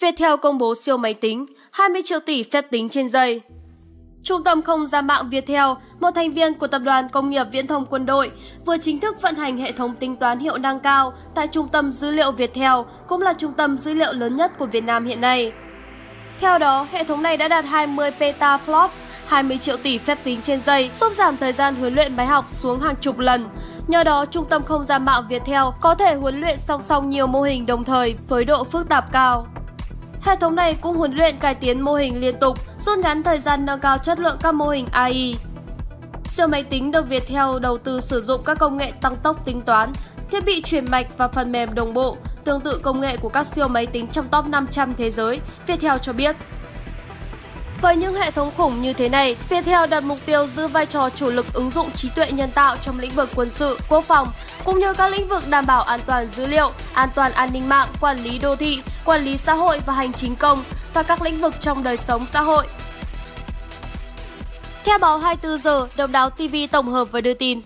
Viettel công bố siêu máy tính, 20 triệu tỷ phép tính trên giây. Trung tâm không gian mạng Viettel, một thành viên của Tập đoàn Công nghiệp Viễn thông Quân đội, vừa chính thức vận hành hệ thống tính toán hiệu năng cao tại Trung tâm Dữ liệu Viettel, cũng là trung tâm dữ liệu lớn nhất của Việt Nam hiện nay. Theo đó, hệ thống này đã đạt 20 petaflops, 20 triệu tỷ phép tính trên giây, giúp giảm thời gian huấn luyện máy học xuống hàng chục lần. Nhờ đó, Trung tâm Không gian mạng Viettel có thể huấn luyện song song nhiều mô hình đồng thời với độ phức tạp cao. Hệ thống này cũng huấn luyện cải tiến mô hình liên tục, rút ngắn thời gian nâng cao chất lượng các mô hình AI. Siêu máy tính được Viettel đầu tư sử dụng các công nghệ tăng tốc tính toán, thiết bị truyền mạch và phần mềm đồng bộ, tương tự công nghệ của các siêu máy tính trong top 500 thế giới, Viettel cho biết. Với những hệ thống khủng như thế này, Viettel đặt mục tiêu giữ vai trò chủ lực ứng dụng trí tuệ nhân tạo trong lĩnh vực quân sự, quốc phòng, cũng như các lĩnh vực đảm bảo an toàn dữ liệu, an toàn an ninh mạng, quản lý đô thị, quản lý xã hội và hành chính công và các lĩnh vực trong đời sống xã hội. Theo báo 24 giờ, đồng đáo TV tổng hợp và đưa tin.